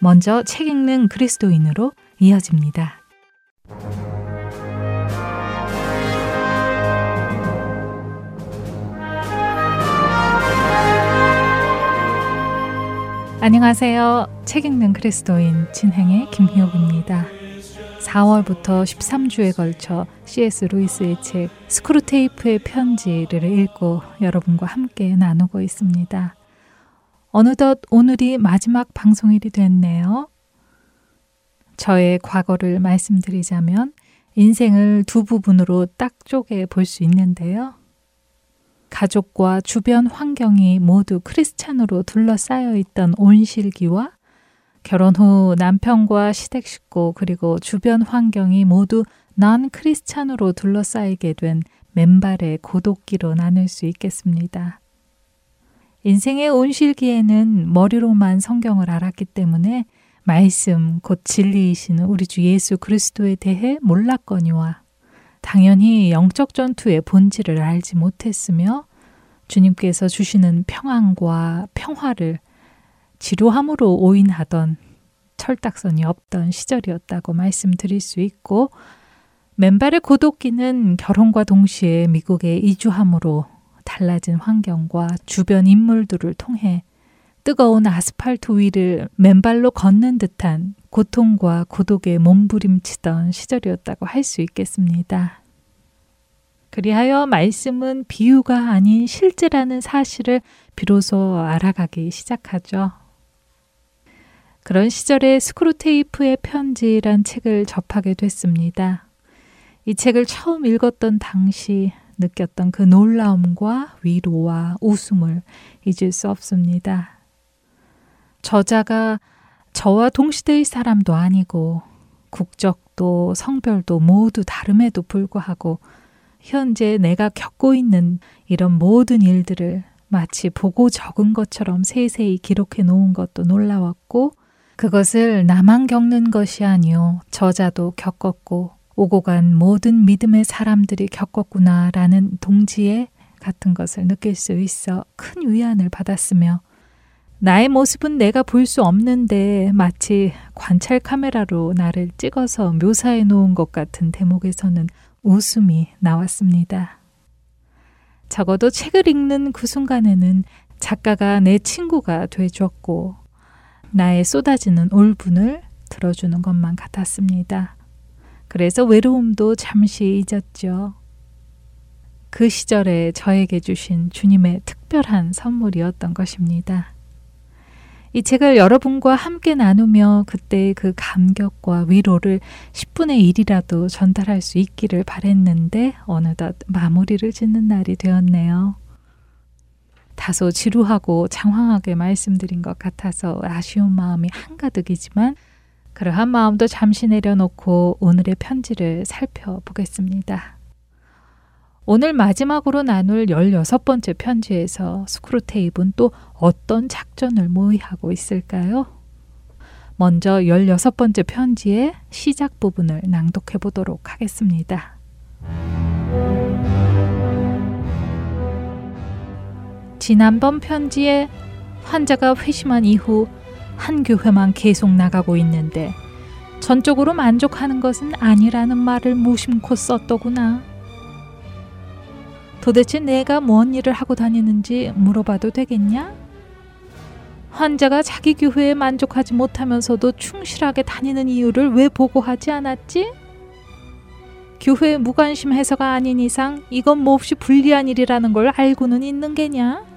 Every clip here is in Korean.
먼저 책 읽는 그리스도인으로 이어집니다. 안녕하세요. 책 읽는 그리스도인 진행의 김희옥입니다. 4월부터 13주에 걸쳐 C.S. 루이스의 책 스크루테이프의 편지를 읽고 여러분과 함께 나누고 있습니다. 어느덧 오늘이 마지막 방송일이 됐네요. 저의 과거를 말씀드리자면 인생을 두 부분으로 딱 쪼개 볼 수 있는데요. 가족과 주변 환경이 모두 크리스찬으로 둘러싸여 있던 온 실기와 결혼 후 남편과 시댁 식구 그리고 주변 환경이 모두 난 크리스찬으로 둘러싸이게 된 맨발의 고독기로 나눌 수 있겠습니다. 인생의 온실기에는 머리로만 성경을 알았기 때문에 말씀 곧 진리이신 우리 주 예수 그리스도에 대해 몰랐거니와 당연히 영적 전투의 본질을 알지 못했으며 주님께서 주시는 평안과 평화를 지루함으로 오인하던 철딱선이 없던 시절이었다고 말씀드릴 수 있고 맨발의 고독기는 결혼과 동시에 미국에 이주함으로 달라진 환경과 주변 인물들을 통해 뜨거운 아스팔트 위를 맨발로 걷는 듯한 고통과 고독에 몸부림치던 시절이었다고 할 수 있겠습니다. 그리하여 말씀은 비유가 아닌 실제라는 사실을 비로소 알아가기 시작하죠. 그런 시절에 스크루테이프의 편지란 책을 접하게 됐습니다. 이 책을 처음 읽었던 당시 느꼈던 그 놀라움과 위로와 웃음을 잊을 수 없습니다. 저자가 저와 동시대의 사람도 아니고 국적도 성별도 모두 다름에도 불구하고 현재 내가 겪고 있는 이런 모든 일들을 마치 보고 적은 것처럼 세세히 기록해 놓은 것도 놀라웠고 그것을 나만 겪는 것이 아니요 저자도 겪었고 오고 간 모든 믿음의 사람들이 겪었구나라는 동지애 같은 것을 느낄 수 있어 큰 위안을 받았으며 나의 모습은 내가 볼 수 없는데 마치 관찰 카메라로 나를 찍어서 묘사해 놓은 것 같은 대목에서는 웃음이 나왔습니다. 적어도 책을 읽는 그 순간에는 작가가 내 친구가 돼줬고 나의 쏟아지는 울분을 들어주는 것만 같았습니다. 그래서 외로움도 잠시 잊었죠. 그 시절에 저에게 주신 주님의 특별한 선물이었던 것입니다. 이 책을 여러분과 함께 나누며 그때의 그 감격과 위로를 10분의 1이라도 전달할 수 있기를 바랬는데 어느덧 마무리를 짓는 날이 되었네요. 다소 지루하고 장황하게 말씀드린 것 같아서 아쉬운 마음이 한가득이지만 그러한 마음도 잠시 내려놓고 오늘의 편지를 살펴보겠습니다. 오늘 마지막으로 나눌 16번째 편지에서 스크루테이프는 또 어떤 작전을 모의하고 있을까요? 먼저 16번째 편지의 시작 부분을 낭독해 보도록 하겠습니다. 지난번 편지에 환자가 회심한 이후 한 교회만 계속 나가고 있는데 전적으로 만족하는 것은 아니라는 말을 무심코 썼더구나. 도대체 내가 뭔 일을 하고 다니는지 물어봐도 되겠냐? 환자가 자기 교회에 만족하지 못하면서도 충실하게 다니는 이유를 왜 보고하지 않았지? 교회에 무관심해서가 아닌 이상 이건 몹시 불리한 일이라는 걸 알고는 있는 게냐?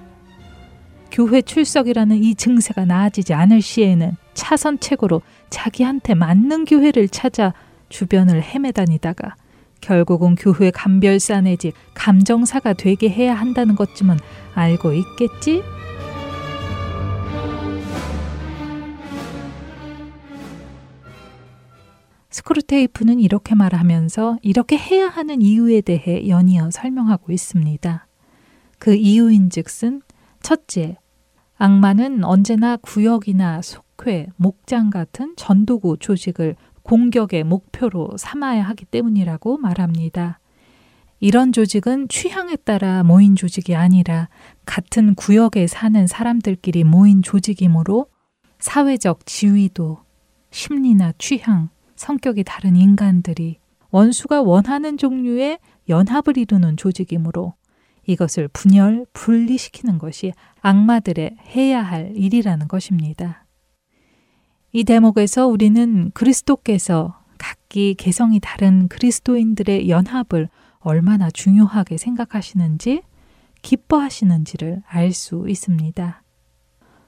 교회 출석이라는 이 증세가 나아지지 않을 시에는 차선책으로 자기한테 맞는 교회를 찾아 주변을 헤매다니다가 결국은 교회 감별사 내지 감정사가 되게 해야 한다는 것쯤은 알고 있겠지? 스크루테이프는 이렇게 말하면서 이렇게 해야 하는 이유에 대해 연이어 설명하고 있습니다. 그 이유인 즉슨 첫째, 악마는 언제나 구역이나 속회, 목장 같은 전도구 조직을 공격의 목표로 삼아야 하기 때문이라고 말합니다. 이런 조직은 취향에 따라 모인 조직이 아니라 같은 구역에 사는 사람들끼리 모인 조직이므로 사회적 지위도 심리나 취향, 성격이 다른 인간들이 원수가 원하는 종류의 연합을 이루는 조직이므로 이것을 분열, 분리시키는 것이 악마들의 해야 할 일이라는 것입니다. 이 대목에서 우리는 그리스도께서 각기 개성이 다른 그리스도인들의 연합을 얼마나 중요하게 생각하시는지 기뻐하시는지를 알 수 있습니다.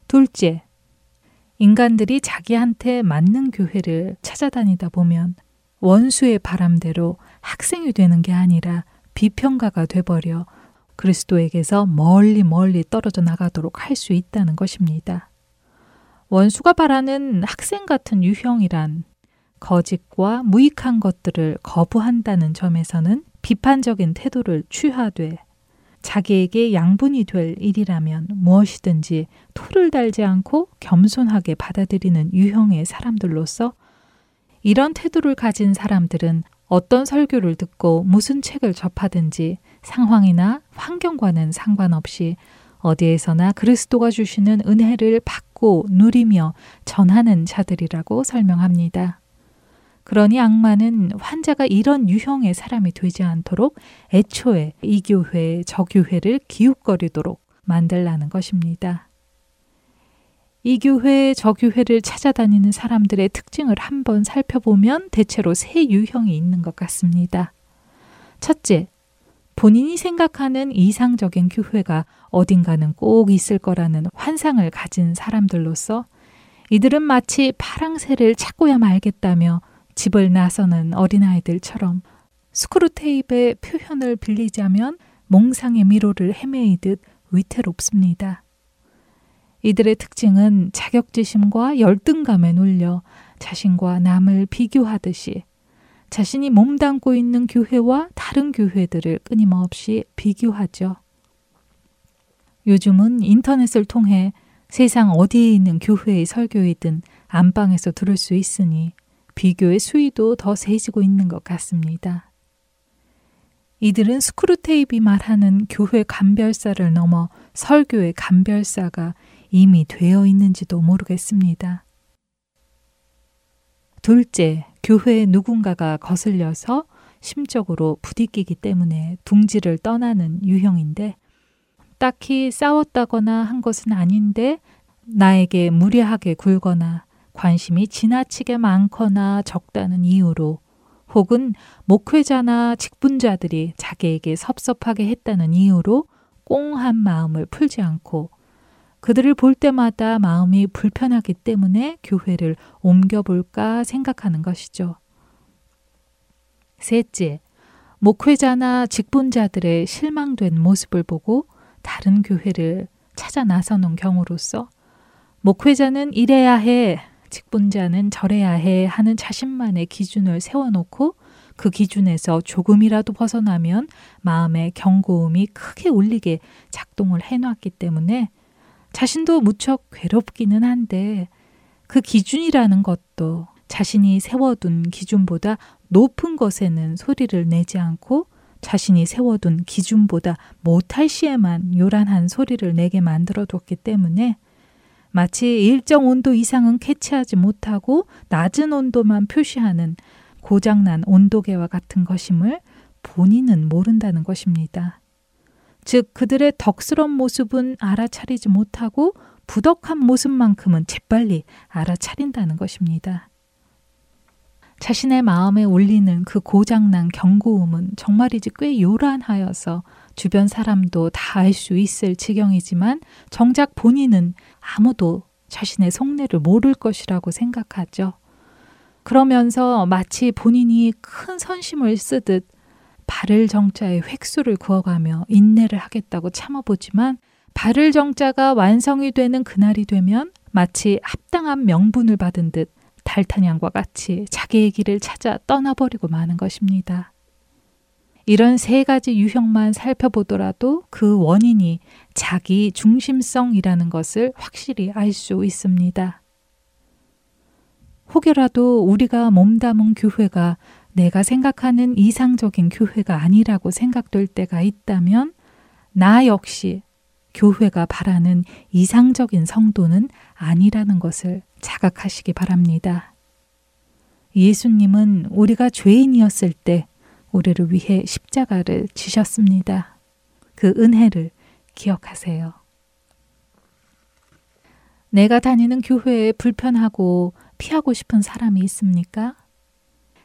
둘째, 인간들이 자기한테 맞는 교회를 찾아다니다 보면 원수의 바람대로 학생이 되는 게 아니라 비평가가 돼버려 그리스도에게서 멀리 멀리 떨어져 나가도록 할 수 있다는 것입니다. 원수가 바라는 학생 같은 유형이란 거짓과 무익한 것들을 거부한다는 점에서는 비판적인 태도를 취하되 자기에게 양분이 될 일이라면 무엇이든지 토를 달지 않고 겸손하게 받아들이는 유형의 사람들로서 이런 태도를 가진 사람들은 어떤 설교를 듣고 무슨 책을 접하든지 상황이나 환경과는 상관없이 어디에서나 그리스도가 주시는 은혜를 받고 누리며 전하는 자들이라고 설명합니다. 그러니 악마는 환자가 이런 유형의 사람이 되지 않도록 애초에 이 교회, 저 교회를 기웃거리도록 만들라는 것입니다. 이 교회, 저 교회를 찾아다니는 사람들의 특징을 한번 살펴보면 대체로 세 유형이 있는 것 같습니다. 첫째, 본인이 생각하는 이상적인 교회가 어딘가는 꼭 있을 거라는 환상을 가진 사람들로서 이들은 마치 파랑새를 찾고야 말겠다며 집을 나서는 어린아이들처럼 스크루테이프의 표현을 빌리자면 몽상의 미로를 헤매이듯 위태롭습니다. 이들의 특징은 자격지심과 열등감에 눌려 자신과 남을 비교하듯이 자신이 몸담고 있는 교회와 다른 교회들을 끊임없이 비교하죠. 요즘은 인터넷을 통해 세상 어디에 있는 교회의 설교이든 안방에서 들을 수 있으니 비교의 수위도 더 세지고 있는 것 같습니다. 이들은 스크루테이프가 말하는 교회 감별사를 넘어 설교의 감별사가 이미 되어 있는지도 모르겠습니다. 둘째, 교회에 누군가가 거슬려서 심적으로 부딪히기 때문에 둥지를 떠나는 유형인데 딱히 싸웠다거나 한 것은 아닌데 나에게 무례하게 굴거나 관심이 지나치게 많거나 적다는 이유로 혹은 목회자나 직분자들이 자기에게 섭섭하게 했다는 이유로 꽁한 마음을 풀지 않고 그들을 볼 때마다 마음이 불편하기 때문에 교회를 옮겨볼까 생각하는 것이죠. 셋째, 목회자나 직분자들의 실망된 모습을 보고 다른 교회를 찾아 나서는 경우로서 목회자는 이래야 해, 직분자는 절해야 해 하는 자신만의 기준을 세워놓고 그 기준에서 조금이라도 벗어나면 마음의 경고음이 크게 울리게 작동을 해놨기 때문에 자신도 무척 괴롭기는 한데 그 기준이라는 것도 자신이 세워둔 기준보다 높은 것에는 소리를 내지 않고 자신이 세워둔 기준보다 못할 시에만 요란한 소리를 내게 만들어뒀기 때문에 마치 일정 온도 이상은 캐치하지 못하고 낮은 온도만 표시하는 고장난 온도계와 같은 것임을 본인은 모른다는 것입니다. 즉, 그들의 덕스러운 모습은 알아차리지 못하고 부덕한 모습만큼은 재빨리 알아차린다는 것입니다. 자신의 마음에 울리는 그 고장난 경고음은 정말이지 꽤 요란하여서 주변 사람도 다 알 수 있을 지경이지만 정작 본인은 아무도 자신의 속내를 모를 것이라고 생각하죠. 그러면서 마치 본인이 큰 선심을 쓰듯 발을 정자에 획수를 그어가며 인내를 하겠다고 참아보지만 발을 정자가 완성이 되는 그날이 되면 마치 합당한 명분을 받은 듯 달타냥과 같이 자기의 길을 찾아 떠나버리고 마는 것입니다. 이런 세 가지 유형만 살펴보더라도 그 원인이 자기 중심성이라는 것을 확실히 알 수 있습니다. 혹여라도 우리가 몸담은 교회가 내가 생각하는 이상적인 교회가 아니라고 생각될 때가 있다면 나 역시 교회가 바라는 이상적인 성도는 아니라는 것을 자각하시기 바랍니다. 예수님은 우리가 죄인이었을 때 우리를 위해 십자가를 지셨습니다. 그 은혜를 기억하세요. 내가 다니는 교회에 불편하고 피하고 싶은 사람이 있습니까?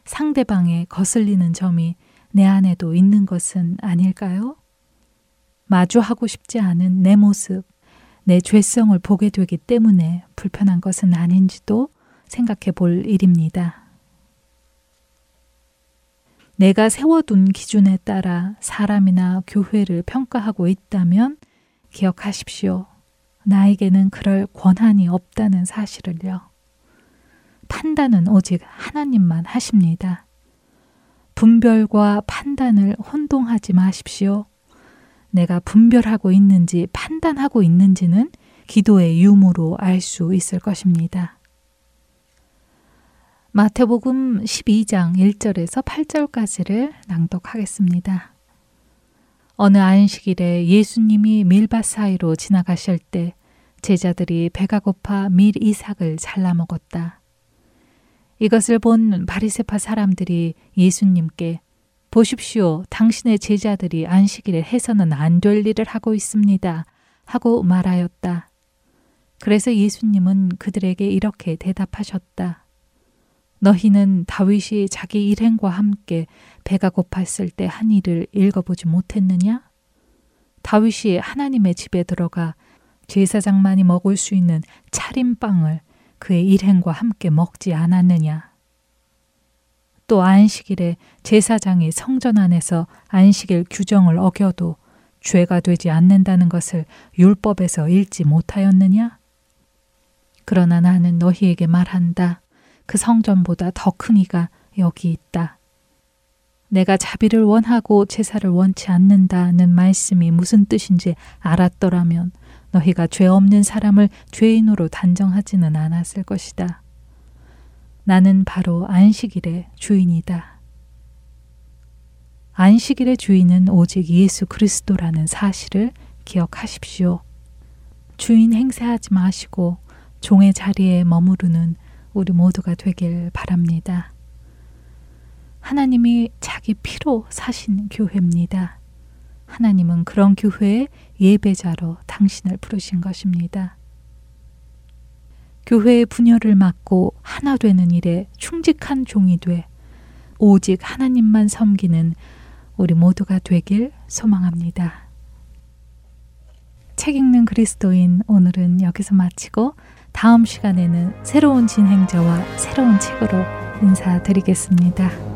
상대방의 거슬리는 점이 내 안에도 있는 것은 아닐까요? 마주하고 싶지 않은 내 모습, 내 죄성을 보게 되기 때문에 불편한 것은 아닌지도 생각해 볼 일입니다. 내가 세워둔 기준에 따라 사람이나 교회를 평가하고 있다면 기억하십시오. 나에게는 그럴 권한이 없다는 사실을요. 판단은 오직 하나님만 하십니다. 분별과 판단을 혼동하지 마십시오. 내가 분별하고 있는지 판단하고 있는지는 기도의 유무로 알 수 있을 것입니다. 마태복음 12장 1절에서 8절까지를 낭독하겠습니다. 어느 안식일에 예수님이 밀밭 사이로 지나가실 때 제자들이 배가 고파 밀 이삭을 잘라 먹었다. 이것을 본 바리세파 사람들이 예수님께 보십시오. 당신의 제자들이 안식일에 해서는 안 될 일을 하고 있습니다. 하고 말하였다. 그래서 예수님은 그들에게 이렇게 대답하셨다. 너희는 다윗이 자기 일행과 함께 배가 고팠을 때 한 일을 읽어보지 못했느냐? 다윗이 하나님의 집에 들어가 제사장만이 먹을 수 있는 차림빵을 그의 일행과 함께 먹지 않았느냐? 또 안식일에 제사장이 성전 안에서 안식일 규정을 어겨도 죄가 되지 않는다는 것을 율법에서 읽지 못하였느냐? 그러나 나는 너희에게 말한다. 그 성전보다 더 큰 이가 여기 있다. 내가 자비를 원하고 제사를 원치 않는다는 말씀이 무슨 뜻인지 알았더라면 너희가 죄 없는 사람을 죄인으로 단정하지는 않았을 것이다. 나는 바로 안식일의 주인이다. 안식일의 주인은 오직 예수 그리스도라는 사실을 기억하십시오. 주인 행세하지 마시고 종의 자리에 머무르는 우리 모두가 되길 바랍니다. 하나님이 자기 피로 사신 교회입니다. 하나님은 그런 교회의 예배자로 당신을 부르신 것입니다. 교회의 분열을 막고 하나 되는 일에 충직한 종이 돼 오직 하나님만 섬기는 우리 모두가 되길 소망합니다. 책 읽는 그리스도인 오늘은 여기서 마치고 다음 시간에는 새로운 진행자와 새로운 책으로 인사드리겠습니다.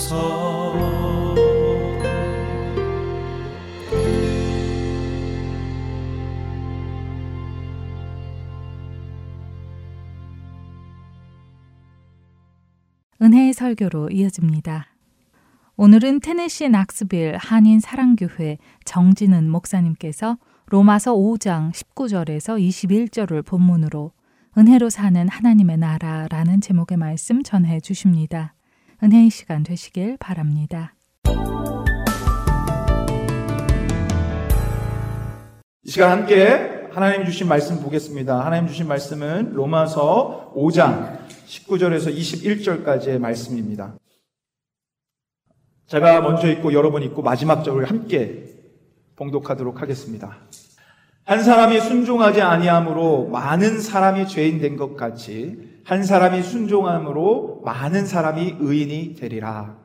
하소서 은혜의 설교로 이어집니다. 오늘은 테네시 낙스빌 한인 사랑교회 정진은 목사님께서 로마서 5장 19절에서 21절을 본문으로 은혜로 사는 하나님의 나라라는 제목의 말씀 전해 주십니다. 은혜의 시간 되시길 바랍니다. 이 시간 함께 하나님 주신 말씀 보겠습니다. 하나님 주신 말씀은 로마서 5장 19절에서 21절까지의 말씀입니다. 제가 먼저 읽고 여러분 읽고 마지막 절을 함께 봉독하도록 하겠습니다. 한 사람이 순종하지 아니함으로 많은 사람이 죄인 된 것 같이 한 사람이 순종함으로 많은 사람이 의인이 되리라.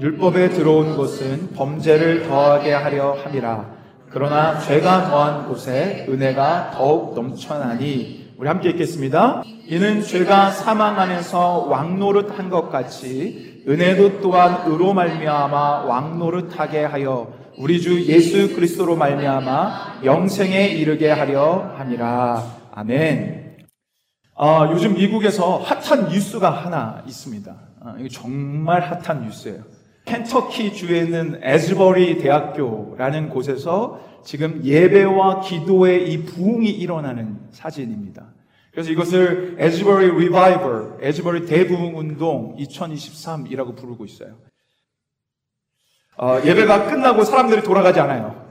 율법에 들어온 것은 범죄를 더하게 하려 함이라. 그러나 죄가 더한 곳에 은혜가 더욱 넘쳐나니 우리 함께 읽겠습니다. 이는 죄가 사망 안에서 왕노릇한 것 같이 은혜도 또한 의로 말미암아 왕노릇하게 하여 우리 주 예수 그리스도로 말미암아 영생에 이르게 하려 함이라. 아멘. 아, 요즘 미국에서 핫한 뉴스가 하나 있습니다. 아, 이거 정말 핫한 뉴스예요. 켄터키 주에 있는 에즈버리 대학교라는 곳에서 지금 예배와 기도의 이 부흥이 일어나는 사진입니다. 그래서 이것을 에즈버리 리바이벌, 에즈버리 대부흥 운동 2023이라고 부르고 있어요. 어, 예배가 끝나고 사람들이 돌아가지 않아요.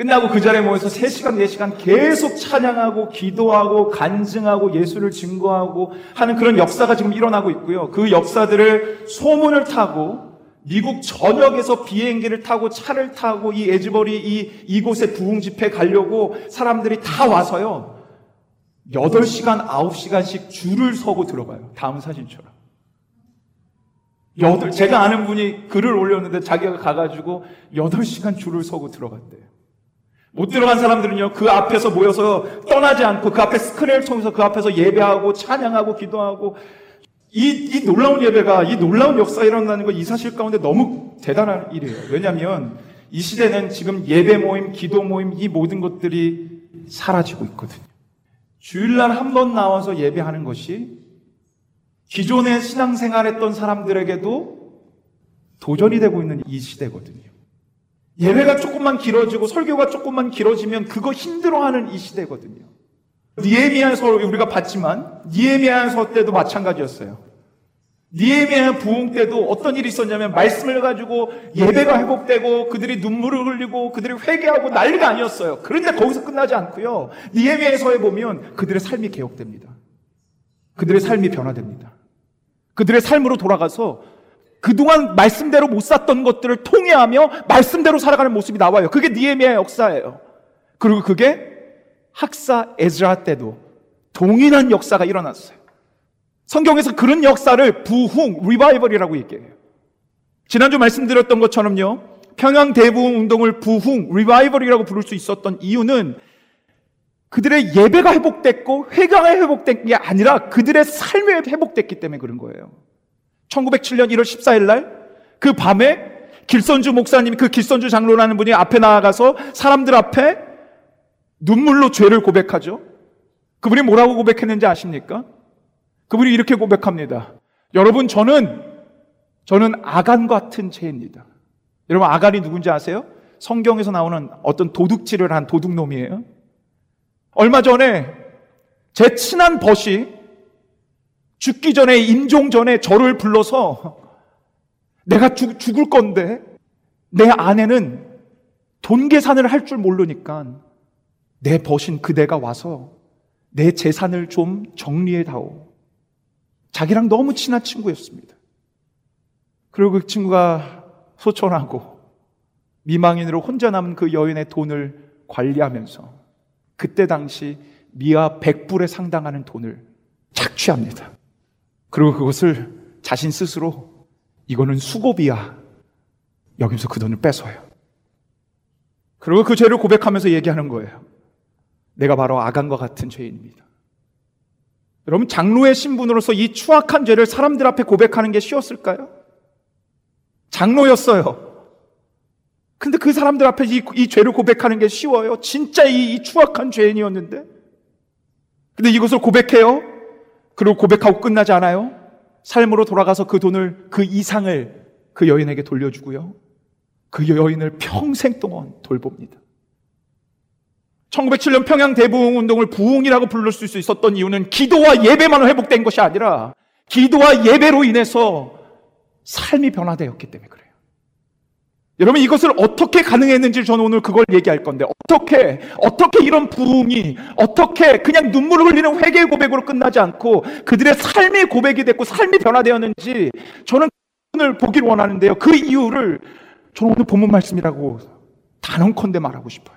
끝나고 그 자리에 모여서 3시간, 4시간 계속 찬양하고 기도하고 간증하고 예수를 증거하고 하는 그런 역사가 지금 일어나고 있고요. 그 역사들을 소문을 타고 미국 전역에서 비행기를 타고 차를 타고 이 에즈버리 이 이곳에 부흥 집회 가려고 사람들이 다 와서요. 8시간, 9시간씩 줄을 서고 들어가요. 다음 사진처럼. 여덟, 제가 아는 분이 글을 올렸는데 자기가 가가지고 8시간 줄을 서고 들어갔대요. 못 들어간 사람들은요, 그 앞에서 모여서 떠나지 않고 그 앞에 스크린을 통해서 그 앞에서 예배하고 찬양하고 기도하고 이, 이 놀라운 예배가, 이 놀라운 역사가 일어나는 거 이 사실 가운데 너무 대단한 일이에요. 왜냐하면 이 시대는 지금 예배 모임, 기도 모임, 이 모든 것들이 사라지고 있거든요. 주일날 한 번 나와서 예배하는 것이 기존에 신앙생활 했던 사람들에게도 도전이 되고 있는 이 시대거든요. 예배가 조금만 길어지고 설교가 조금만 길어지면 그거 힘들어하는 이 시대거든요. 니에미아서 우리가 봤지만 니에미아서 때도 마찬가지였어요. 니에미아 부흥 때도 어떤 일이 있었냐면 말씀을 가지고 예배가 회복되고 그들이 눈물을 흘리고 그들이 회개하고 난리가 아니었어요. 그런데 거기서 끝나지 않고요. 니에미아서에 보면 그들의 삶이 개혁됩니다. 그들의 삶이 변화됩니다. 그들의 삶으로 돌아가서 그동안 말씀대로 못 살았던 것들을 통회하며 말씀대로 살아가는 모습이 나와요. 그게 느헤미야의 역사예요. 그리고 그게 학사 에스라 때도 동일한 역사가 일어났어요. 성경에서 그런 역사를 부흥, 리바이벌이라고 얘기해요. 지난주 말씀드렸던 것처럼요. 평양 대부흥 운동을 부흥, 리바이벌이라고 부를 수 있었던 이유는 그들의 예배가 회복됐고 회개가 회복된 게 아니라 그들의 삶이 회복됐기 때문에 그런 거예요. 1907년 1월 14일 날 그 밤에 길선주 목사님이 그 길선주 장로라는 분이 앞에 나아가서 사람들 앞에 눈물로 죄를 고백하죠. 그분이 뭐라고 고백했는지 아십니까? 그분이 이렇게 고백합니다. 여러분, 저는, 저는 아간 같은 죄입니다. 여러분, 아간이 누군지 아세요? 성경에서 나오는 어떤 도둑질을 한 도둑놈이에요. 얼마 전에 제 친한 벗이 죽기 전에, 임종 전에 저를 불러서 내가 죽, 죽을 건데 내 아내는 돈 계산을 할 줄 모르니까 내 벗인 그대가 와서 내 재산을 좀 정리해 다오. 자기랑 너무 친한 친구였습니다. 그리고 그 친구가 소천하고 미망인으로 혼자 남은 그 여인의 돈을 관리하면서 그때 당시 미아 100불에 상당하는 돈을 착취합니다. 그리고 그것을 자신 스스로 이거는 수고비야. 여기서 그 돈을 뺏어요. 그리고 그 죄를 고백하면서 얘기하는 거예요. 내가 바로 아간과 같은 죄인입니다. 여러분, 장로의 신분으로서 이 추악한 죄를 사람들 앞에 고백하는 게 쉬웠을까요? 장로였어요. 근데 그 사람들 앞에 이, 이 죄를 고백하는 게 쉬워요? 진짜 이, 이 추악한 죄인이었는데? 근데 이것을 고백해요? 그리고 고백하고 끝나지 않아요? 삶으로 돌아가서 그 돈을, 그 이상을 그 여인에게 돌려주고요. 그 여인을 평생 동안 돌봅니다. 1907년 평양 대부흥 운동을 부흥이라고 부를 수 있었던 이유는 기도와 예배만 회복된 것이 아니라 기도와 예배로 인해서 삶이 변화되었기 때문에 그래요. 여러분 이것을 어떻게 가능했는지 저는 오늘 그걸 얘기할 건데 어떻게 어떻게 이런 부흥이 어떻게 그냥 눈물을 흘리는 회개의 고백으로 끝나지 않고 그들의 삶의 고백이 됐고 삶이 변화되었는지 저는 오늘 보길 원하는데요. 그 이유를 저는 오늘 본문 말씀이라고 단언컨대 말하고 싶어요.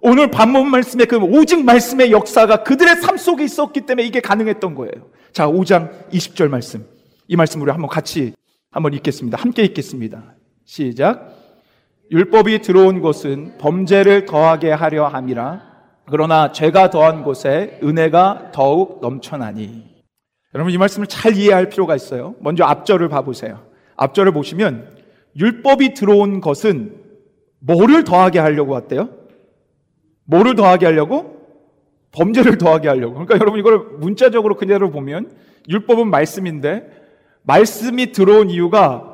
오늘 반문 말씀의 그 오직 말씀의 역사가 그들의 삶 속에 있었기 때문에 이게 가능했던 거예요. 자, 5장 20절 말씀. 이 말씀 우리 한번 같이 한번 읽겠습니다. 함께 읽겠습니다. 시작. 율법이 들어온 곳은 범죄를 더하게 하려 함이라. 그러나 죄가 더한 곳에 은혜가 더욱 넘쳐나니. 여러분 이 말씀을 잘 이해할 필요가 있어요. 먼저 앞절을 봐보세요. 앞절을 보시면 율법이 들어온 것은 뭐를 더하게 하려고 왔대요? 뭐를 더하게 하려고? 범죄를 더하게 하려고. 그러니까 여러분 이걸 문자적으로 그대로 보면 율법은 말씀인데 말씀이 들어온 이유가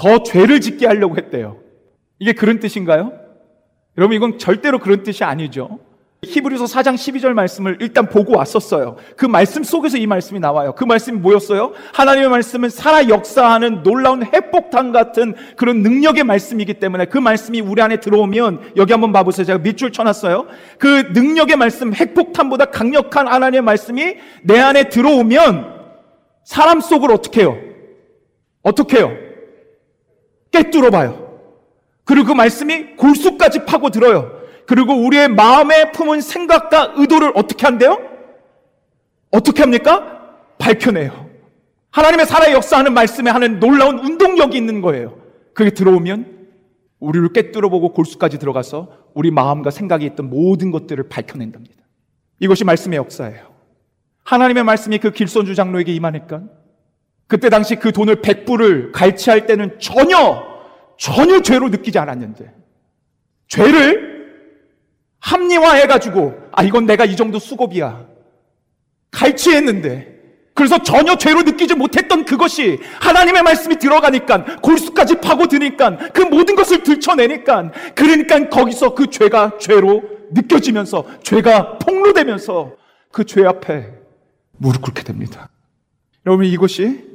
더 죄를 짓게 하려고 했대요. 이게 그런 뜻인가요? 여러분, 이건 절대로 그런 뜻이 아니죠. 히브리서 4장 12절 말씀을 일단 보고 왔었어요. 그 말씀 속에서 이 말씀이 나와요. 그 말씀이 뭐였어요? 하나님의 말씀은 살아 역사하는 놀라운 핵폭탄 같은 그런 능력의 말씀이기 때문에 그 말씀이 우리 안에 들어오면 여기 한번 봐보세요. 제가 밑줄 쳐놨어요. 그 능력의 말씀, 핵폭탄보다 강력한 하나님의 말씀이 내 안에 들어오면 사람 속을 어떻게 해요? 어떻게 해요? 깨뚫어 봐요. 그리고 그 말씀이 골수까지 파고 들어요. 그리고 우리의 마음에 품은 생각과 의도를 어떻게 한대요? 어떻게 합니까? 밝혀내요. 하나님의 살아 역사하는 말씀에 하는 놀라운 운동력이 있는 거예요. 그게 들어오면 우리를 깨뚫어 보고 골수까지 들어가서 우리 마음과 생각이 있던 모든 것들을 밝혀낸답니다. 이것이 말씀의 역사예요. 하나님의 말씀이 그 길손주 장로에게 임하니까 그때 당시 그 돈을 100불을 갈취할 때는 전혀 전혀 죄로 느끼지 않았는데 죄를 합리화해가지고, 아, 이건 내가 이 정도 수고비야. 갈취했는데, 그래서 전혀 죄로 느끼지 못했던 그것이 하나님의 말씀이 들어가니까, 골수까지 파고드니까, 그 모든 것을 들춰내니까, 그러니까 거기서 그 죄가 죄로 느껴지면서, 죄가 폭로되면서, 그 죄 앞에 무릎 꿇게 됩니다. 여러분, 이것이,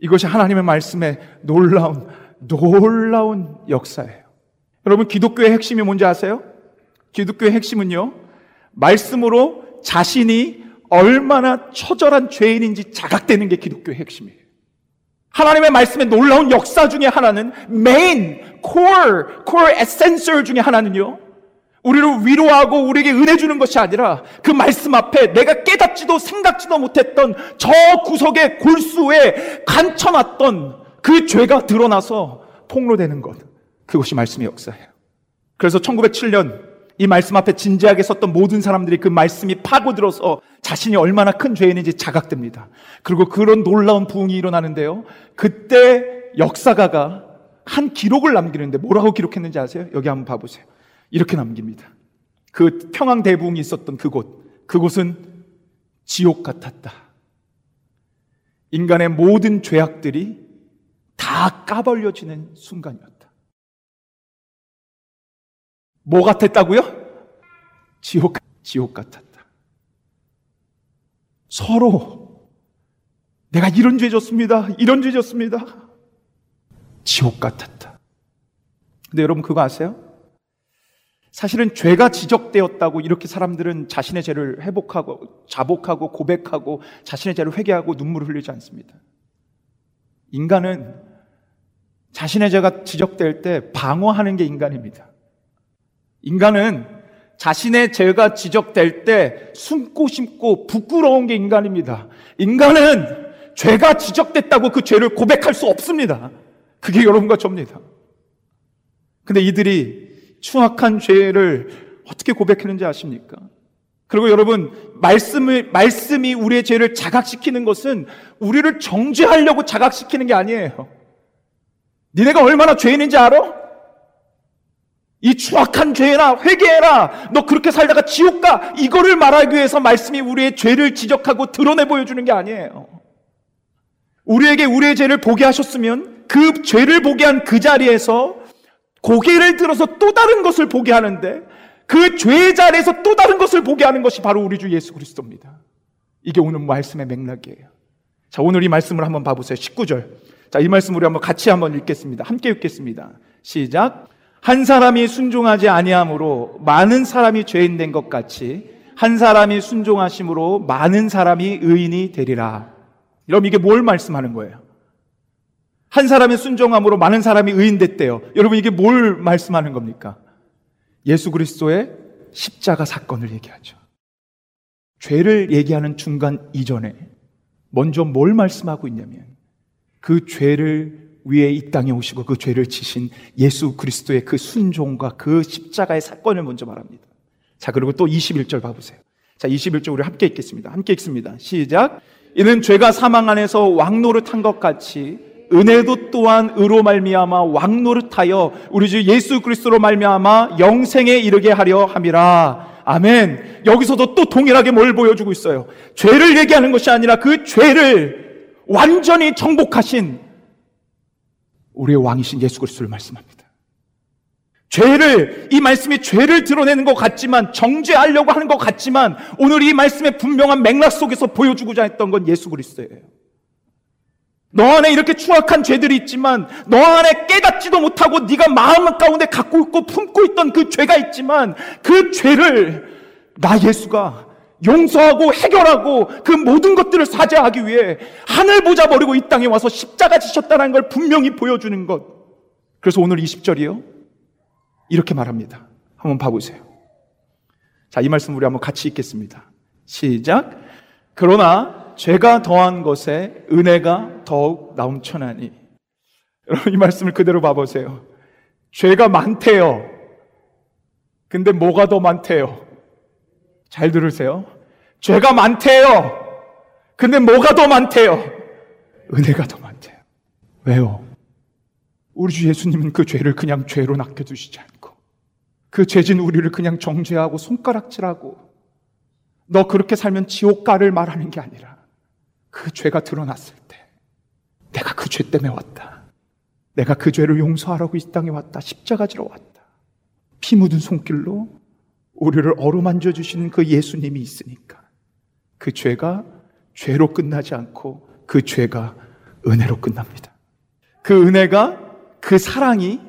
이것이 하나님의 말씀의 놀라운, 놀라운 역사예요. 여러분, 기독교의 핵심이 뭔지 아세요? 기독교의 핵심은요, 말씀으로 자신이 얼마나 처절한 죄인인지 자각되는 게 기독교의 핵심이에요. 하나님의 말씀의 놀라운 역사 중에 하나는 메인, core, core essential 중에 하나는요. 우리를 위로하고 우리에게 은혜 주는 것이 아니라 그 말씀 앞에 내가 깨닫지도 생각지도 못했던 저 구석의 골수에 감춰놨던 그 죄가 드러나서 폭로되는 것. 그것이 말씀의 역사예요. 그래서 1907년 이 말씀 앞에 진지하게 섰던 모든 사람들이 그 말씀이 파고들어서 자신이 얼마나 큰 죄인인지 자각됩니다. 그리고 그런 놀라운 부흥이 일어나는데요. 그때 역사가가 한 기록을 남기는데 뭐라고 기록했는지 아세요? 여기 한번 봐보세요. 이렇게 남깁니다. 그 평양 대부흥이 있었던 그곳, 그곳은 지옥 같았다. 인간의 모든 죄악들이 다 까발려지는 순간이었다. 뭐 같았다고요? 지옥, 지옥 같았다. 서로 내가 이런 죄 졌습니다. 이런 죄 졌습니다. 지옥 같았다. 근데 여러분 그거 아세요? 사실은 죄가 지적되었다고 이렇게 사람들은 자신의 죄를 회복하고 자복하고 고백하고 자신의 죄를 회개하고 눈물을 흘리지 않습니다. 인간은 자신의 죄가 지적될 때 방어하는 게 인간입니다. 인간은 자신의 죄가 지적될 때 숨고 심고 부끄러운 게 인간입니다. 인간은 죄가 지적됐다고 그 죄를 고백할 수 없습니다. 그게 여러분과 저입니다. 근데 이들이 추악한 죄를 어떻게 고백했는지 아십니까? 그리고 여러분, 말씀을, 말씀이 우리의 죄를 자각시키는 것은 우리를 정죄하려고 자각시키는 게 아니에요. 니네가 얼마나 죄인인지 알아? 이 추악한 죄나 회개해라. 너 그렇게 살다가 지옥 가. 이거를 말하기 위해서 말씀이 우리의 죄를 지적하고 드러내 보여주는 게 아니에요. 우리에게 우리의 죄를 보게 하셨으면 그 죄를 보게 한 그 자리에서 고개를 들어서 또 다른 것을 보게 하는데 그 죄의 자리에서 또 다른 것을 보게 하는 것이 바로 우리 주 예수 그리스도입니다. 이게 오늘 말씀의 맥락이에요. 자, 오늘 이 말씀을 한번 봐보세요. 19절. 자, 이 말씀 우리 한번 같이 한번 읽겠습니다. 함께 읽겠습니다. 시작. 한 사람이 순종하지 아니함으로 많은 사람이 죄인 된 것 같이 한 사람이 순종하심으로 많은 사람이 의인이 되리라. 여러분 이게 뭘 말씀하는 거예요? 한 사람의 순종함으로 많은 사람이 의인 됐대요. 여러분 이게 뭘 말씀하는 겁니까? 예수 그리스도의 십자가 사건을 얘기하죠. 죄를 얘기하는 중간 이전에 먼저 뭘 말씀하고 있냐면 그 죄를 위에 이 땅에 오시고 그 죄를 지신 예수 그리스도의 그 순종과 그 십자가의 사건을 먼저 말합니다. 자, 그리고 또 21절 봐보세요. 자, 21절 우리 함께 읽겠습니다. 함께 읽습니다. 시작. 이는 죄가 사망 안에서 왕노릇한 것 같이 은혜도 또한 의로 말미암아 왕노릇하여 우리 주 예수 그리스도로 말미암아 영생에 이르게 하려 함이라. 아멘. 여기서도 또 동일하게 뭘 보여주고 있어요. 죄를 얘기하는 것이 아니라 그 죄를 완전히 정복하신 우리의 왕이신 예수 그리스도를 말씀합니다. 죄를, 이 말씀이 죄를 드러내는 것 같지만, 정죄하려고 하는 것 같지만, 오늘 이 말씀의 분명한 맥락 속에서 보여주고자 했던 건 예수 그리스도예요. 너 안에 이렇게 추악한 죄들이 있지만 너 안에 깨닫지도 못하고 네가 마음 가운데 갖고 있고 품고 있던 그 죄가 있지만 그 죄를 나 예수가 용서하고 해결하고 그 모든 것들을 사죄하기 위해 하늘 보자 버리고 이 땅에 와서 십자가 지셨다는 걸 분명히 보여주는 것. 그래서 오늘 20절이요. 이렇게 말합니다. 한번 봐보세요. 자, 이 말씀 우리 한번 같이 읽겠습니다. 시작. 그러나 죄가 더한 것에 은혜가 더욱 넘쳐나니. 여러분 이 말씀을 그대로 봐보세요. 죄가 많대요. 근데 뭐가 더 많대요? 잘 들으세요. 죄가 많대요. 근데 뭐가 더 많대요? 은혜가 더 많대요. 왜요? 우리 주 예수님은 그 죄를 그냥 죄로 낚여두시지 않고 그 죄진 우리를 그냥 정죄하고 손가락질하고 너 그렇게 살면 지옥 가를 말하는 게 아니라 그 죄가 드러났을 때 내가 그 죄 때문에 왔다. 내가 그 죄를 용서하라고 이 땅에 왔다. 십자가 지러 왔다. 피 묻은 손길로 우리를 어루만져 주시는 그 예수님이 있으니까 그 죄가 죄로 끝나지 않고 그 죄가 은혜로 끝납니다. 그 은혜가 그 사랑이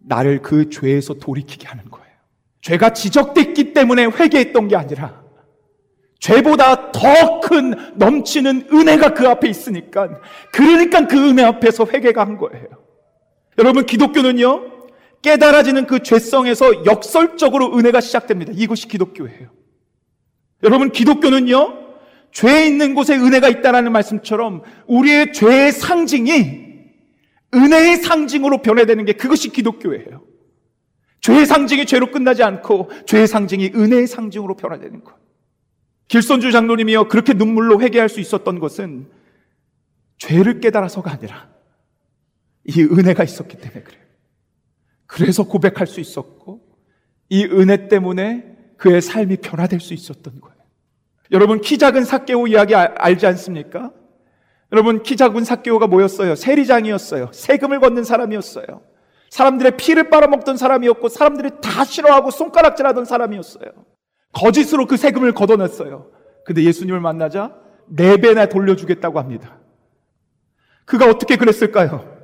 나를 그 죄에서 돌이키게 하는 거예요. 죄가 지적됐기 때문에 회개했던 게 아니라 죄보다 더 큰 넘치는 은혜가 그 앞에 있으니까 그러니까 그 은혜 앞에서 회개가 한 거예요. 여러분 기독교는요 깨달아지는 그 죄성에서 역설적으로 은혜가 시작됩니다. 이것이 기독교예요. 여러분 기독교는요 죄 있는 곳에 은혜가 있다라는 말씀처럼 우리의 죄의 상징이 은혜의 상징으로 변해되는 게 그것이 기독교예요. 죄의 상징이 죄로 끝나지 않고 죄의 상징이 은혜의 상징으로 변화되는 것. 길손주 장로님이요 그렇게 눈물로 회개할 수 있었던 것은 죄를 깨달아서가 아니라 이 은혜가 있었기 때문에 그래요. 그래서 고백할 수 있었고 이 은혜 때문에 그의 삶이 변화될 수 있었던 거예요. 여러분 키 작은 사케오 이야기 알지 않습니까? 여러분 키 작은 사케오가 뭐였어요? 세리장이었어요. 세금을 걷는 사람이었어요. 사람들의 피를 빨아먹던 사람이었고 사람들이 다 싫어하고 손가락질하던 사람이었어요. 거짓으로 그 세금을 걷어냈어요. 근데 예수님을 만나자 네 배나 돌려주겠다고 합니다. 그가 어떻게 그랬을까요?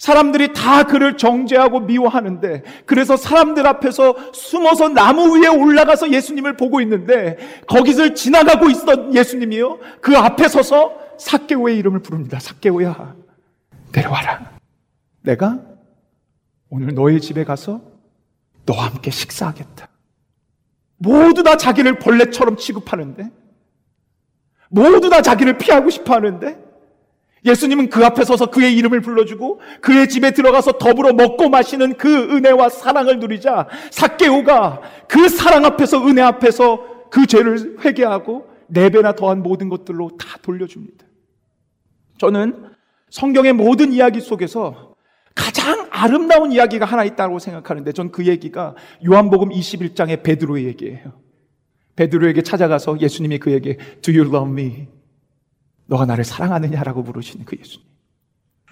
사람들이 다 그를 정죄하고 미워하는데 그래서 사람들 앞에서 숨어서 나무 위에 올라가서 예수님을 보고 있는데 거기서 지나가고 있던 예수님이요 그 앞에 서서 사케오의 이름을 부릅니다. 사케오야 내려와라. 내가 오늘 너의 집에 가서 너와 함께 식사하겠다. 모두 다 자기를 벌레처럼 취급하는데 모두 다 자기를 피하고 싶어 하는데 예수님은 그 앞에 서서 그의 이름을 불러주고 그의 집에 들어가서 더불어 먹고 마시는 그 은혜와 사랑을 누리자 사케오가 그 사랑 앞에서 은혜 앞에서 그 죄를 회개하고 네 배나 더한 모든 것들로 다 돌려줍니다. 저는 성경의 모든 이야기 속에서 가장 아름다운 이야기가 하나 있다고 생각하는데 전 그 얘기가 요한복음 21장의 베드로의 얘기예요. 베드로에게 찾아가서 예수님이 그에게 Do you love me? 너가 나를 사랑하느냐라고 물으시는 그 예수님.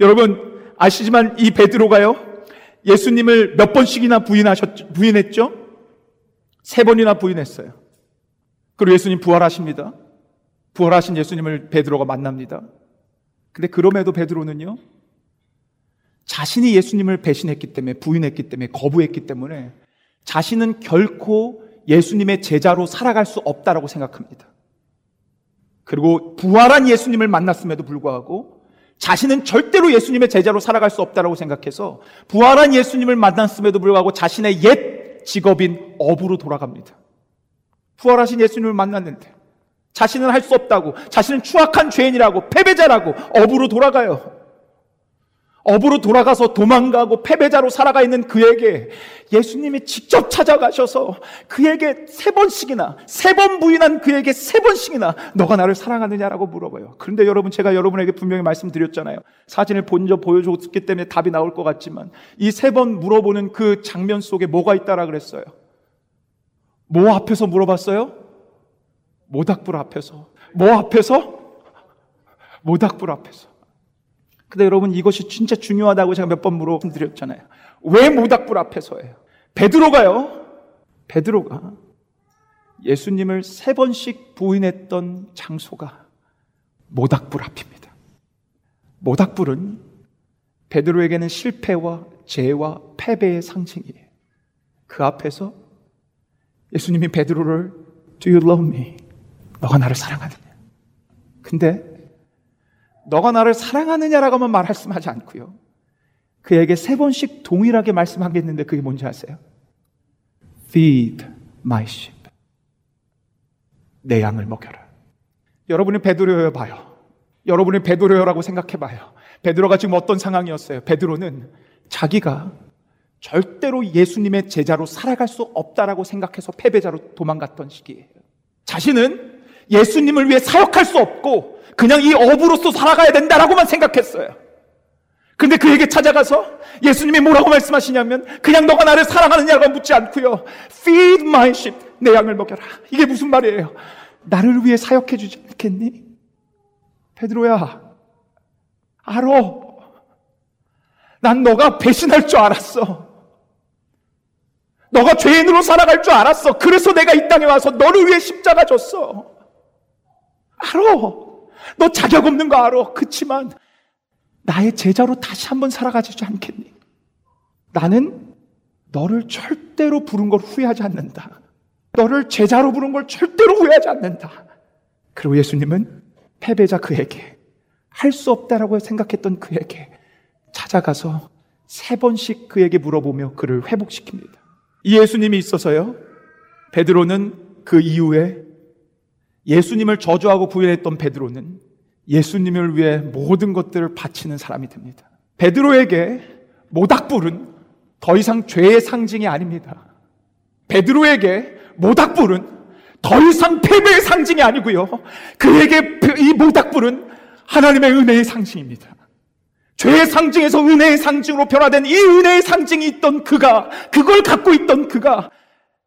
여러분 아시지만 이 베드로가요 예수님을 몇 번씩이나 부인하셨 부인했죠? 세 번이나 부인했어요. 그리고 예수님 부활하십니다. 부활하신 예수님을 베드로가 만납니다. 근데 그럼에도 베드로는요 자신이 예수님을 배신했기 때문에 부인했기 때문에 거부했기 때문에 자신은 결코 예수님의 제자로 살아갈 수 없다라고 생각합니다. 그리고 부활한 예수님을 만났음에도 불구하고 자신은 절대로 예수님의 제자로 살아갈 수 없다라고 생각해서 부활한 예수님을 만났음에도 불구하고 자신의 옛 직업인 업으로 돌아갑니다. 부활하신 예수님을 만났는데 자신은 할 수 없다고 자신은 추악한 죄인이라고 패배자라고 업으로 돌아가요. 업으로 돌아가서 도망가고 패배자로 살아가 있는 그에게 예수님이 직접 찾아가셔서 그에게 세 번씩이나 세 번 부인한 그에게 세 번씩이나 너가 나를 사랑하느냐라고 물어봐요. 그런데 여러분 제가 여러분에게 분명히 말씀드렸잖아요. 사진을 본저 보여줬기 때문에 답이 나올 것 같지만 이 세 번 물어보는 그 장면 속에 뭐가 있다라 그랬어요. 뭐 앞에서 물어봤어요? 모닥불 앞에서. 뭐 앞에서? 모닥불 앞에서. 근데 여러분 이것이 진짜 중요하다고 제가 몇 번 물어드렸잖아요. 왜 모닥불 앞에 서예요? 베드로가요. 베드로가 예수님을 세 번씩 부인했던 장소가 모닥불 앞입니다. 모닥불은 베드로에게는 실패와 죄와 패배의 상징이에요. 그 앞에서 예수님이 베드로를 Do you love me? 너가 나를 사랑하느냐? 근데 너가 나를 사랑하느냐라고만 말씀하지 않고요. 그에게 세 번씩 동일하게 말씀하겠는데 그게 뭔지 아세요? Feed my sheep. 내 양을 먹여라. 여러분이 베드로여 봐요. 여러분이 베드로여라고 생각해 봐요. 베드로가 지금 어떤 상황이었어요? 베드로는 자기가 절대로 예수님의 제자로 살아갈 수 없다라고 생각해서 패배자로 도망갔던 시기예요. 자신은 예수님을 위해 사역할 수 없고 그냥 이 어부로서 살아가야 된다라고만 생각했어요. 근데 그에게 찾아가서 예수님이 뭐라고 말씀하시냐면 그냥 너가 나를 사랑하느냐고 묻지 않고요. Feed my sheep. 내 양을 먹여라. 이게 무슨 말이에요? 나를 위해 사역해 주지 않겠니? 베드로야. 알아. 난 너가 배신할 줄 알았어. 너가 죄인으로 살아갈 줄 알았어. 그래서 내가 이 땅에 와서 너를 위해 십자가 줬어. 알아. 너 자격 없는 거 알아. 그치만 나의 제자로 다시 한번 살아가지 않겠니? 나는 너를 절대로 부른 걸 후회하지 않는다. 너를 제자로 부른 걸 절대로 후회하지 않는다. 그리고 예수님은 패배자 그에게 할 수 없다라고 생각했던 그에게 찾아가서 세 번씩 그에게 물어보며 그를 회복시킵니다. 이 예수님이 있어서요. 베드로는 그 이후에 예수님을 저주하고 부인했던 베드로는 예수님을 위해 모든 것들을 바치는 사람이 됩니다. 베드로에게 모닥불은 더 이상 죄의 상징이 아닙니다. 베드로에게 모닥불은 더 이상 패배의 상징이 아니고요. 그에게 이 모닥불은 하나님의 은혜의 상징입니다. 죄의 상징에서 은혜의 상징으로 변화된 이 은혜의 상징이 있던 그가, 그걸 갖고 있던 그가,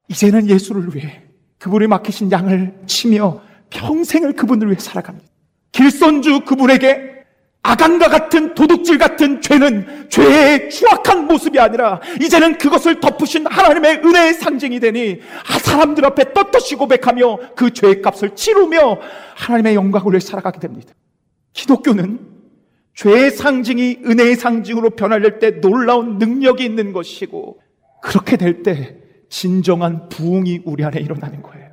이제는 예수를 위해 그분이 맡기신 양을 치며 평생을 그분을 위해 살아갑니다. 길선주 그분에게 아간과 같은 도둑질 같은 죄는 죄의 추악한 모습이 아니라 이제는 그것을 덮으신 하나님의 은혜의 상징이 되니 사람들 앞에 떳떳이 고백하며 그 죄의 값을 치르며 하나님의 영광을 위해 살아가게 됩니다. 기독교는 죄의 상징이 은혜의 상징으로 변화될 때 놀라운 능력이 있는 것이고 그렇게 될 때 진정한 부흥이 우리 안에 일어나는 거예요.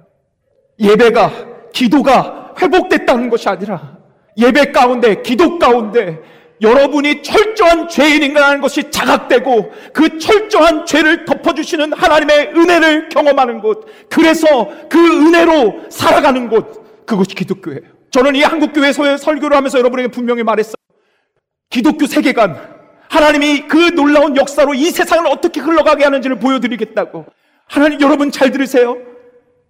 예배가 기도가 회복됐다는 것이 아니라 예배 가운데 기도 가운데 여러분이 철저한 죄인인가라는 것이 자각되고 그 철저한 죄를 덮어주시는 하나님의 은혜를 경험하는 곳 그래서 그 은혜로 살아가는 곳 그것이 기독교예요. 저는 이 한국교회 설교를 하면서 여러분에게 분명히 말했어요. 기독교 세계관 하나님이 그 놀라운 역사로 이 세상을 어떻게 흘러가게 하는지를 보여드리겠다고 하나님 여러분 잘 들으세요.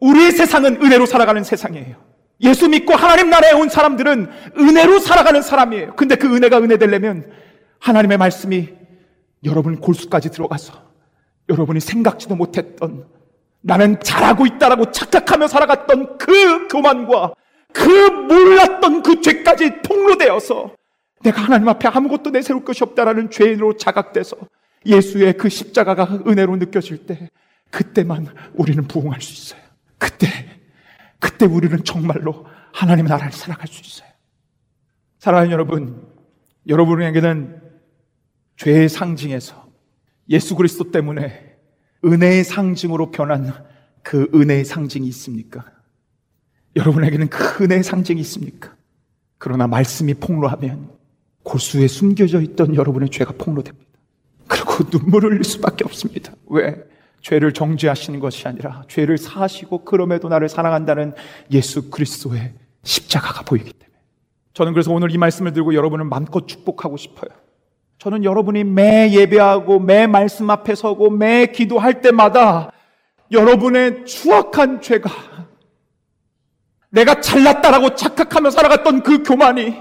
우리의 세상은 은혜로 살아가는 세상이에요. 예수 믿고 하나님 나라에 온 사람들은 은혜로 살아가는 사람이에요. 근데 그 은혜가 은혜 되려면 하나님의 말씀이 여러분 골수까지 들어가서 여러분이 생각지도 못했던 나는 잘하고 있다라고 착각하며 살아갔던 그 교만과 그 몰랐던 그 죄까지 통로되어서 내가 하나님 앞에 아무것도 내세울 것이 없다라는 죄인으로 자각돼서 예수의 그 십자가가 은혜로 느껴질 때 그때만 우리는 부흥할 수 있어요. 그때 그때 우리는 정말로 하나님의 나라를 살아갈 수 있어요. 사랑하는 여러분, 여러분에게는 죄의 상징에서 예수 그리스도 때문에 은혜의 상징으로 변한 그 은혜의 상징이 있습니까? 여러분에게는 그 은혜의 상징이 있습니까? 그러나 말씀이 폭로하면 고수에 숨겨져 있던 여러분의 죄가 폭로됩니다. 그리고 눈물을 흘릴 수밖에 없습니다. 왜? 죄를 정죄하시는 것이 아니라 죄를 사하시고 그럼에도 나를 사랑한다는 예수 그리스도의 십자가가 보이기 때문에 저는 그래서 오늘 이 말씀을 들고 여러분을 마음껏 축복하고 싶어요. 저는 여러분이 매 예배하고 매 말씀 앞에 서고 매 기도할 때마다 여러분의 추악한 죄가 내가 잘났다라고 착각하며 살아갔던 그 교만이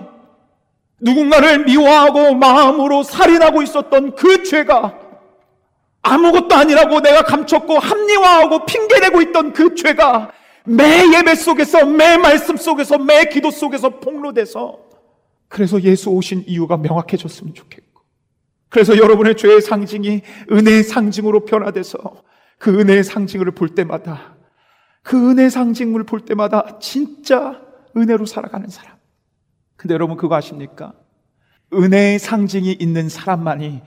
누군가를 미워하고 마음으로 살인하고 있었던 그 죄가 아무것도 아니라고 내가 감췄고 합리화하고 핑계대고 있던 그 죄가 매 예배 속에서 매 말씀 속에서 매 기도 속에서 폭로돼서 그래서 예수 오신 이유가 명확해졌으면 좋겠고 그래서 여러분의 죄의 상징이 은혜의 상징으로 변화돼서 그 은혜의 상징을 볼 때마다 그 은혜 상징을 볼 때마다 진짜 은혜로 살아가는 사람. 근데 여러분 그거 아십니까? 은혜의 상징이 있는 사람만이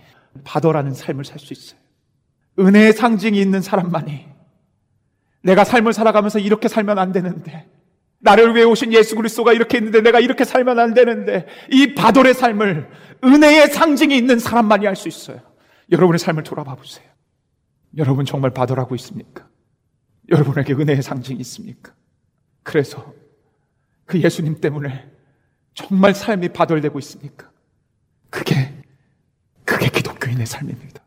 바더라는 삶을 살 수 있어요. 은혜의 상징이 있는 사람만이 내가 삶을 살아가면서 이렇게 살면 안 되는데 나를 위해 오신 예수 그리스도가 이렇게 있는데 내가 이렇게 살면 안 되는데 이 바돌의 삶을 은혜의 상징이 있는 사람만이 할 수 있어요. 여러분의 삶을 돌아봐 보세요. 여러분 정말 바돌하고 있습니까? 여러분에게 은혜의 상징이 있습니까? 그래서 그 예수님 때문에 정말 삶이 바돌되고 있습니까? 그게 그게 기독교인의 삶입니다.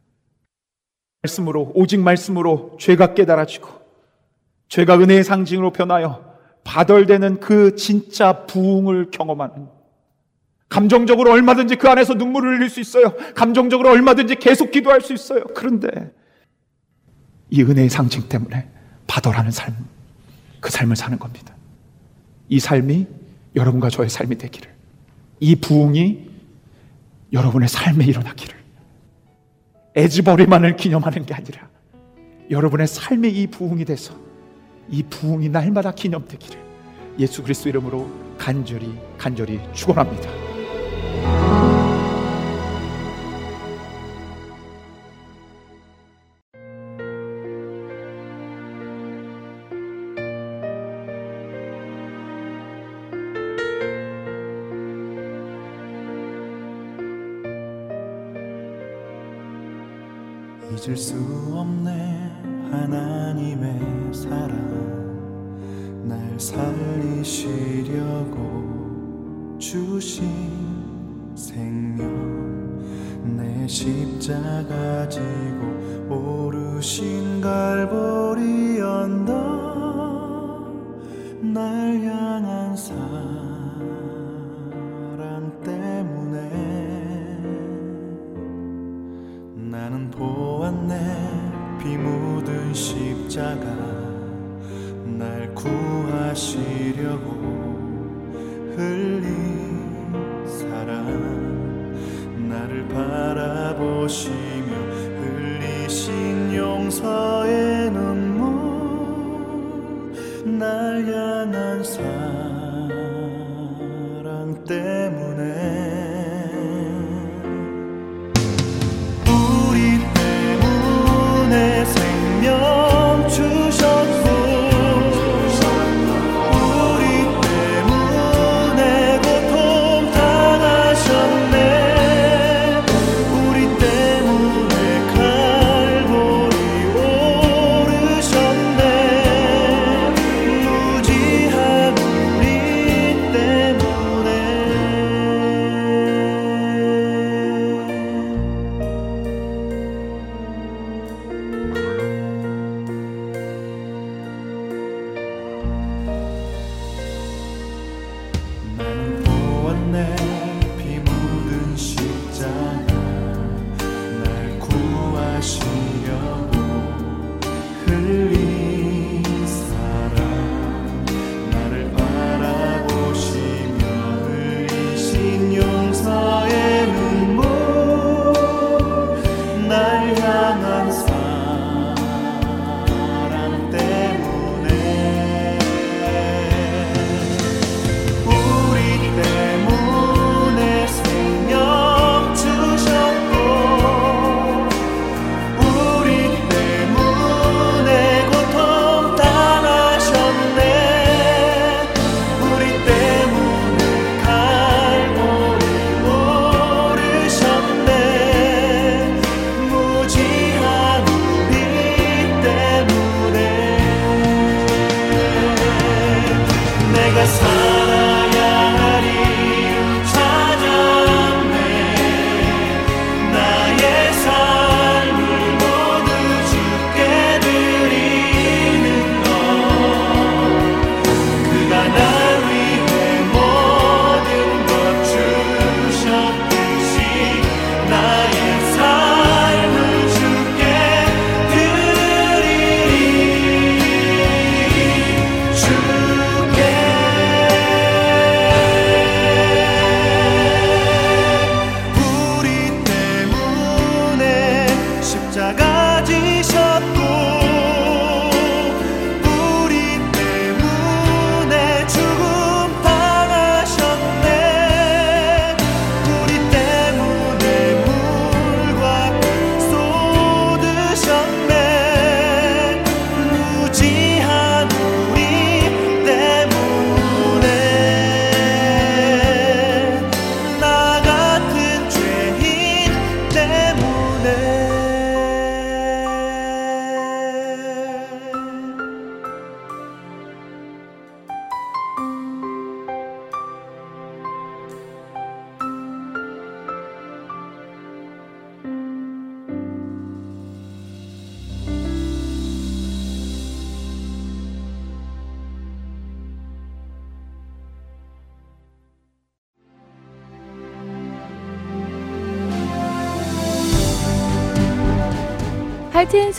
말씀으로 오직 말씀으로 죄가 깨달아지고 죄가 은혜의 상징으로 변하여 바덜되는 그 진짜 부흥을 경험하는 감정적으로 얼마든지 그 안에서 눈물을 흘릴 수 있어요. 감정적으로 얼마든지 계속 기도할 수 있어요. 그런데 이 은혜의 상징 때문에 바덜하는 삶, 그 삶을 사는 겁니다. 이 삶이 여러분과 저의 삶이 되기를. 이 부흥이 여러분의 삶에 일어나기를. 애지버리만을 기념하는 게 아니라 여러분의 삶의 이 부흥이 돼서 이 부흥이 날마다 기념되기를 예수 그리스도 이름으로 간절히 간절히 축원합니다.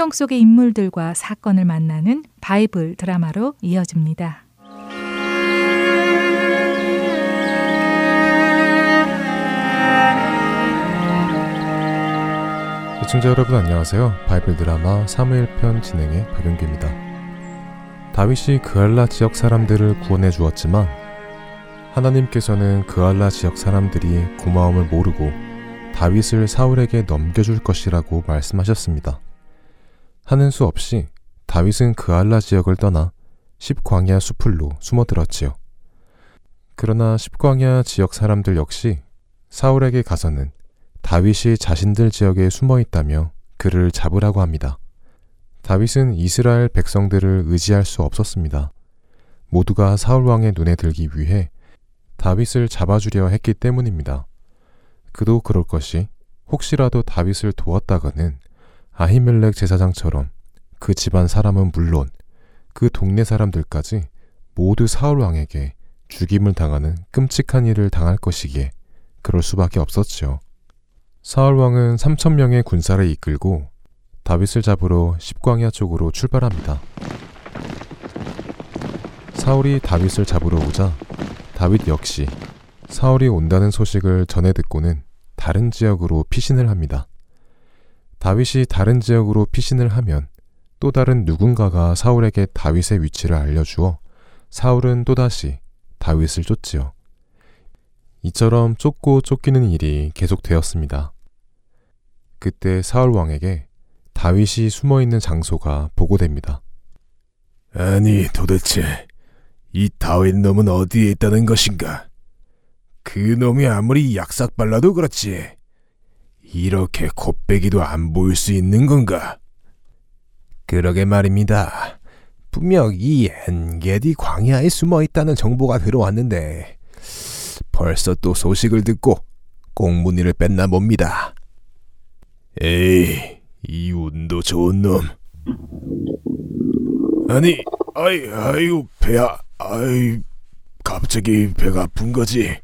성경 속의 인물들과 사건을 만나는 바이블 드라마로 이어집니다. 시청자 여러분 안녕하세요. 바이블 드라마 사무엘편 진행의 박영규입니다. 다윗이 그알라 지역 사람들을 구원해 주었지만 하나님께서는 그알라 지역 사람들이 고마움을 모르고 다윗을 사울에게 넘겨줄 것이라고 말씀하셨습니다. 하는 수 없이 다윗은 그알라 지역을 떠나 십광야 수풀로 숨어들었지요. 그러나 십광야 지역 사람들 역시 사울에게 가서는 다윗이 자신들 지역에 숨어 있다며 그를 잡으라고 합니다. 다윗은 이스라엘 백성들을 의지할 수 없었습니다. 모두가 사울 왕의 눈에 들기 위해 다윗을 잡아주려 했기 때문입니다. 그도 그럴 것이 혹시라도 다윗을 도왔다가는 아히멜렉 제사장처럼 그 집안 사람은 물론 그 동네 사람들까지 모두 사울 왕에게 죽임을 당하는 끔찍한 일을 당할 것이기에 그럴 수밖에 없었지요. 사울 왕은 3천 명의 군사를 이끌고 다윗을 잡으러 십광야 쪽으로 출발합니다. 사울이 다윗을 잡으러 오자 다윗 역시 사울이 온다는 소식을 전해 듣고는 다른 지역으로 피신을 합니다. 다윗이 다른 지역으로 피신을 하면 또 다른 누군가가 사울에게 다윗의 위치를 알려주어 사울은 또다시 다윗을 쫓지요. 이처럼 쫓고 쫓기는 일이 계속되었습니다. 그때 사울 왕에게 다윗이 숨어 있는 장소가 보고됩니다. 아니, 도대체 이 다윗 놈은 어디에 있다는 것인가? 그 놈이 아무리 약삭 발라도 그렇지. 이렇게 곱빼기도 안 보일 수 있는 건가? 그러게 말입니다. 분명 이 엔게디 광야에 숨어 있다는 정보가 들어왔는데 벌써 또 소식을 듣고 공문이를 뺐나 봅니다. 에이, 이 운도 좋은 놈. 아니, 아이, 아이고, 배야, 아이, 갑자기 배가 아픈 거지.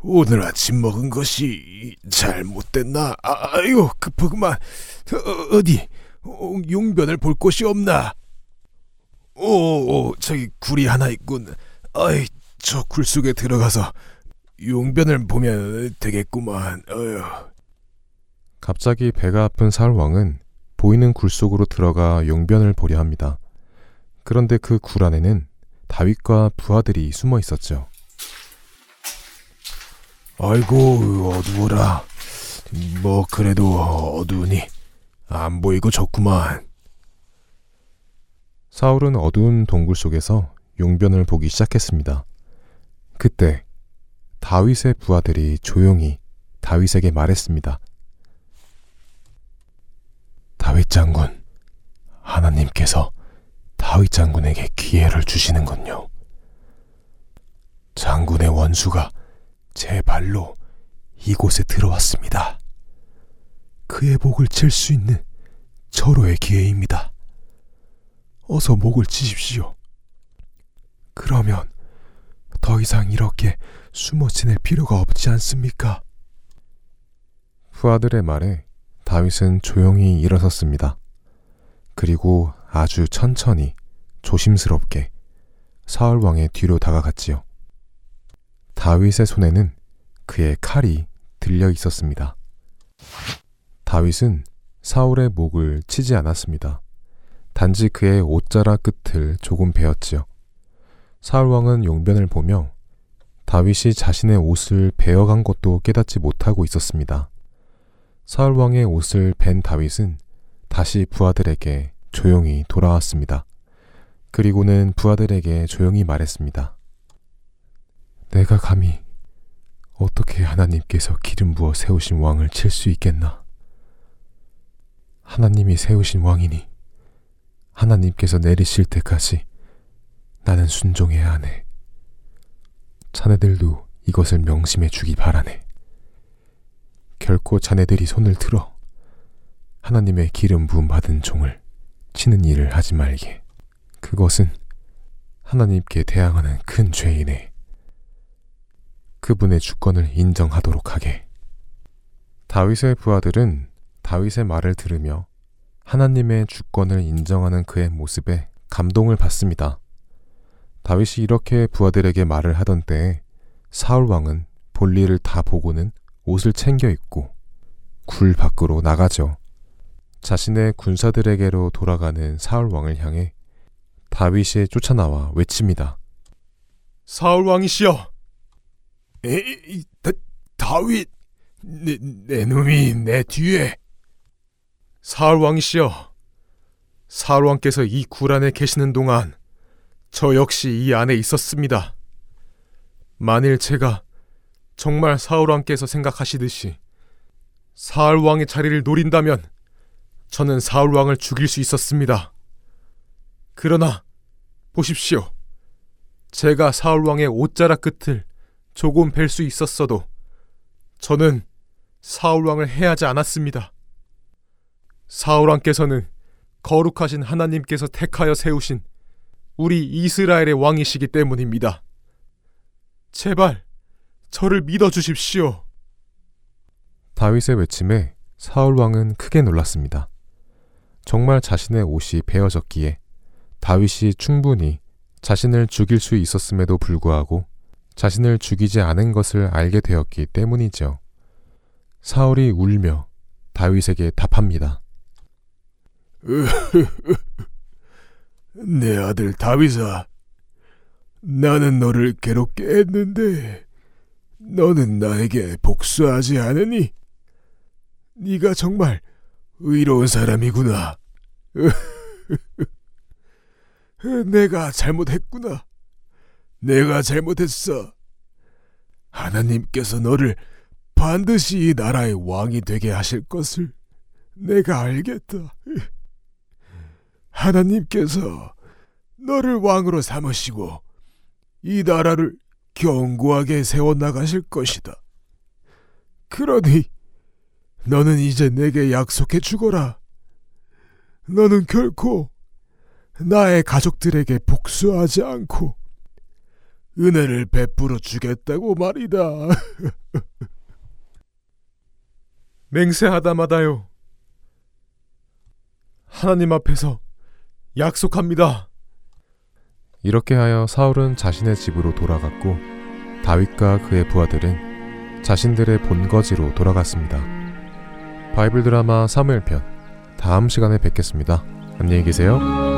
오늘 아침 먹은 것이 잘못됐나? 아, 아이고 급하구만. 어, 어디 어, 용변을 볼 곳이 없나? 오, 저기 굴이 하나 있군. 아이, 저 굴 속에 들어가서 용변을 보면 되겠구만. 어휴. 갑자기 배가 아픈 사울왕은 보이는 굴 속으로 들어가 용변을 보려 합니다. 그런데 그 굴 안에는 다윗과 부하들이 숨어 있었죠. 아이고 어두워라. 뭐 그래도 어두우니 안 보이고 좋구만. 사울은 어두운 동굴 속에서 용변을 보기 시작했습니다. 그때 다윗의 부하들이 조용히 다윗에게 말했습니다. 다윗 장군, 하나님께서 다윗 장군에게 기회를 주시는군요. 장군의 원수가 제 발로 이곳에 들어왔습니다. 그의 목을 칠 수 있는 절호의 기회입니다. 어서 목을 치십시오. 그러면 더 이상 이렇게 숨어 지낼 필요가 없지 않습니까? 부하들의 말에 다윗은 조용히 일어섰습니다. 그리고 아주 천천히 조심스럽게 사울 왕의 뒤로 다가갔지요. 다윗의 손에는 그의 칼이 들려 있었습니다. 다윗은 사울의 목을 치지 않았습니다. 단지 그의 옷자락 끝을 조금 베었지요. 사울 왕은 용변을 보며 다윗이 자신의 옷을 베어간 것도 깨닫지 못하고 있었습니다. 사울 왕의 옷을 벤 다윗은 다시 부하들에게 조용히 돌아왔습니다. 그리고는 부하들에게 조용히 말했습니다. 내가 감히 어떻게 하나님께서 기름 부어 세우신 왕을 칠 수 있겠나? 하나님이 세우신 왕이니 하나님께서 내리실 때까지 나는 순종해야 하네. 자네들도 이것을 명심해 주기 바라네. 결코 자네들이 손을 들어 하나님의 기름 부음 받은 종을 치는 일을 하지 말게. 그것은 하나님께 대항하는 큰 죄이네. 그분의 주권을 인정하도록 하게. 다윗의 부하들은 다윗의 말을 들으며 하나님의 주권을 인정하는 그의 모습에 감동을 받습니다. 다윗이 이렇게 부하들에게 말을 하던 때에 사울 왕은 볼일을 다 보고는 옷을 챙겨 입고 굴 밖으로 나가죠. 자신의 군사들에게로 돌아가는 사울 왕을 향해 다윗이 쫓아나와 외칩니다. 사울 왕이시여! 에, 다, 다윗! 내, 내 놈이 내 뒤에! 사울 왕이시여! 사울 왕께서 이굴 안에 계시는 동안 저 역시 이 안에 있었습니다. 만일 제가 정말 사울 왕께서 생각하시듯이 사울 왕의 자리를 노린다면 저는 사울 왕을 죽일 수 있었습니다. 그러나 보십시오. 제가 사울 왕의 옷자락 끝을 조금 뵐 수 있었어도 저는 사울 왕을 해하지 않았습니다. 사울 왕께서는 거룩하신 하나님께서 택하여 세우신 우리 이스라엘의 왕이시기 때문입니다. 제발 저를 믿어 주십시오. 다윗의 외침에 사울 왕은 크게 놀랐습니다. 정말 자신의 옷이 베어졌기에 다윗이 충분히 자신을 죽일 수 있었음에도 불구하고 자신을 죽이지 않은 것을 알게 되었기 때문이죠. 사울이 울며 다윗에게 답합니다. 내 아들 다윗아, 나는 너를 괴롭게 했는데 너는 나에게 복수하지 않으니 네가 정말 의로운 사람이구나. 내가 잘못했구나. 내가 잘못했어. 하나님께서 너를 반드시 이 나라의 왕이 되게 하실 것을 내가 알겠다. 하나님께서 너를 왕으로 삼으시고 이 나라를 견고하게 세워나가실 것이다. 그러니 너는 이제 내게 약속해 주거라. 너는 결코 나의 가족들에게 복수하지 않고 은혜를 베풀어 주겠다고 말이다. 맹세하다마다요. 하나님 앞에서 약속합니다. 이렇게 하여 사울은 자신의 집으로 돌아갔고 다윗과 그의 부하들은 자신들의 본거지로 돌아갔습니다. 바이블 드라마 사무엘 편 다음 시간에 뵙겠습니다. 안녕히 계세요.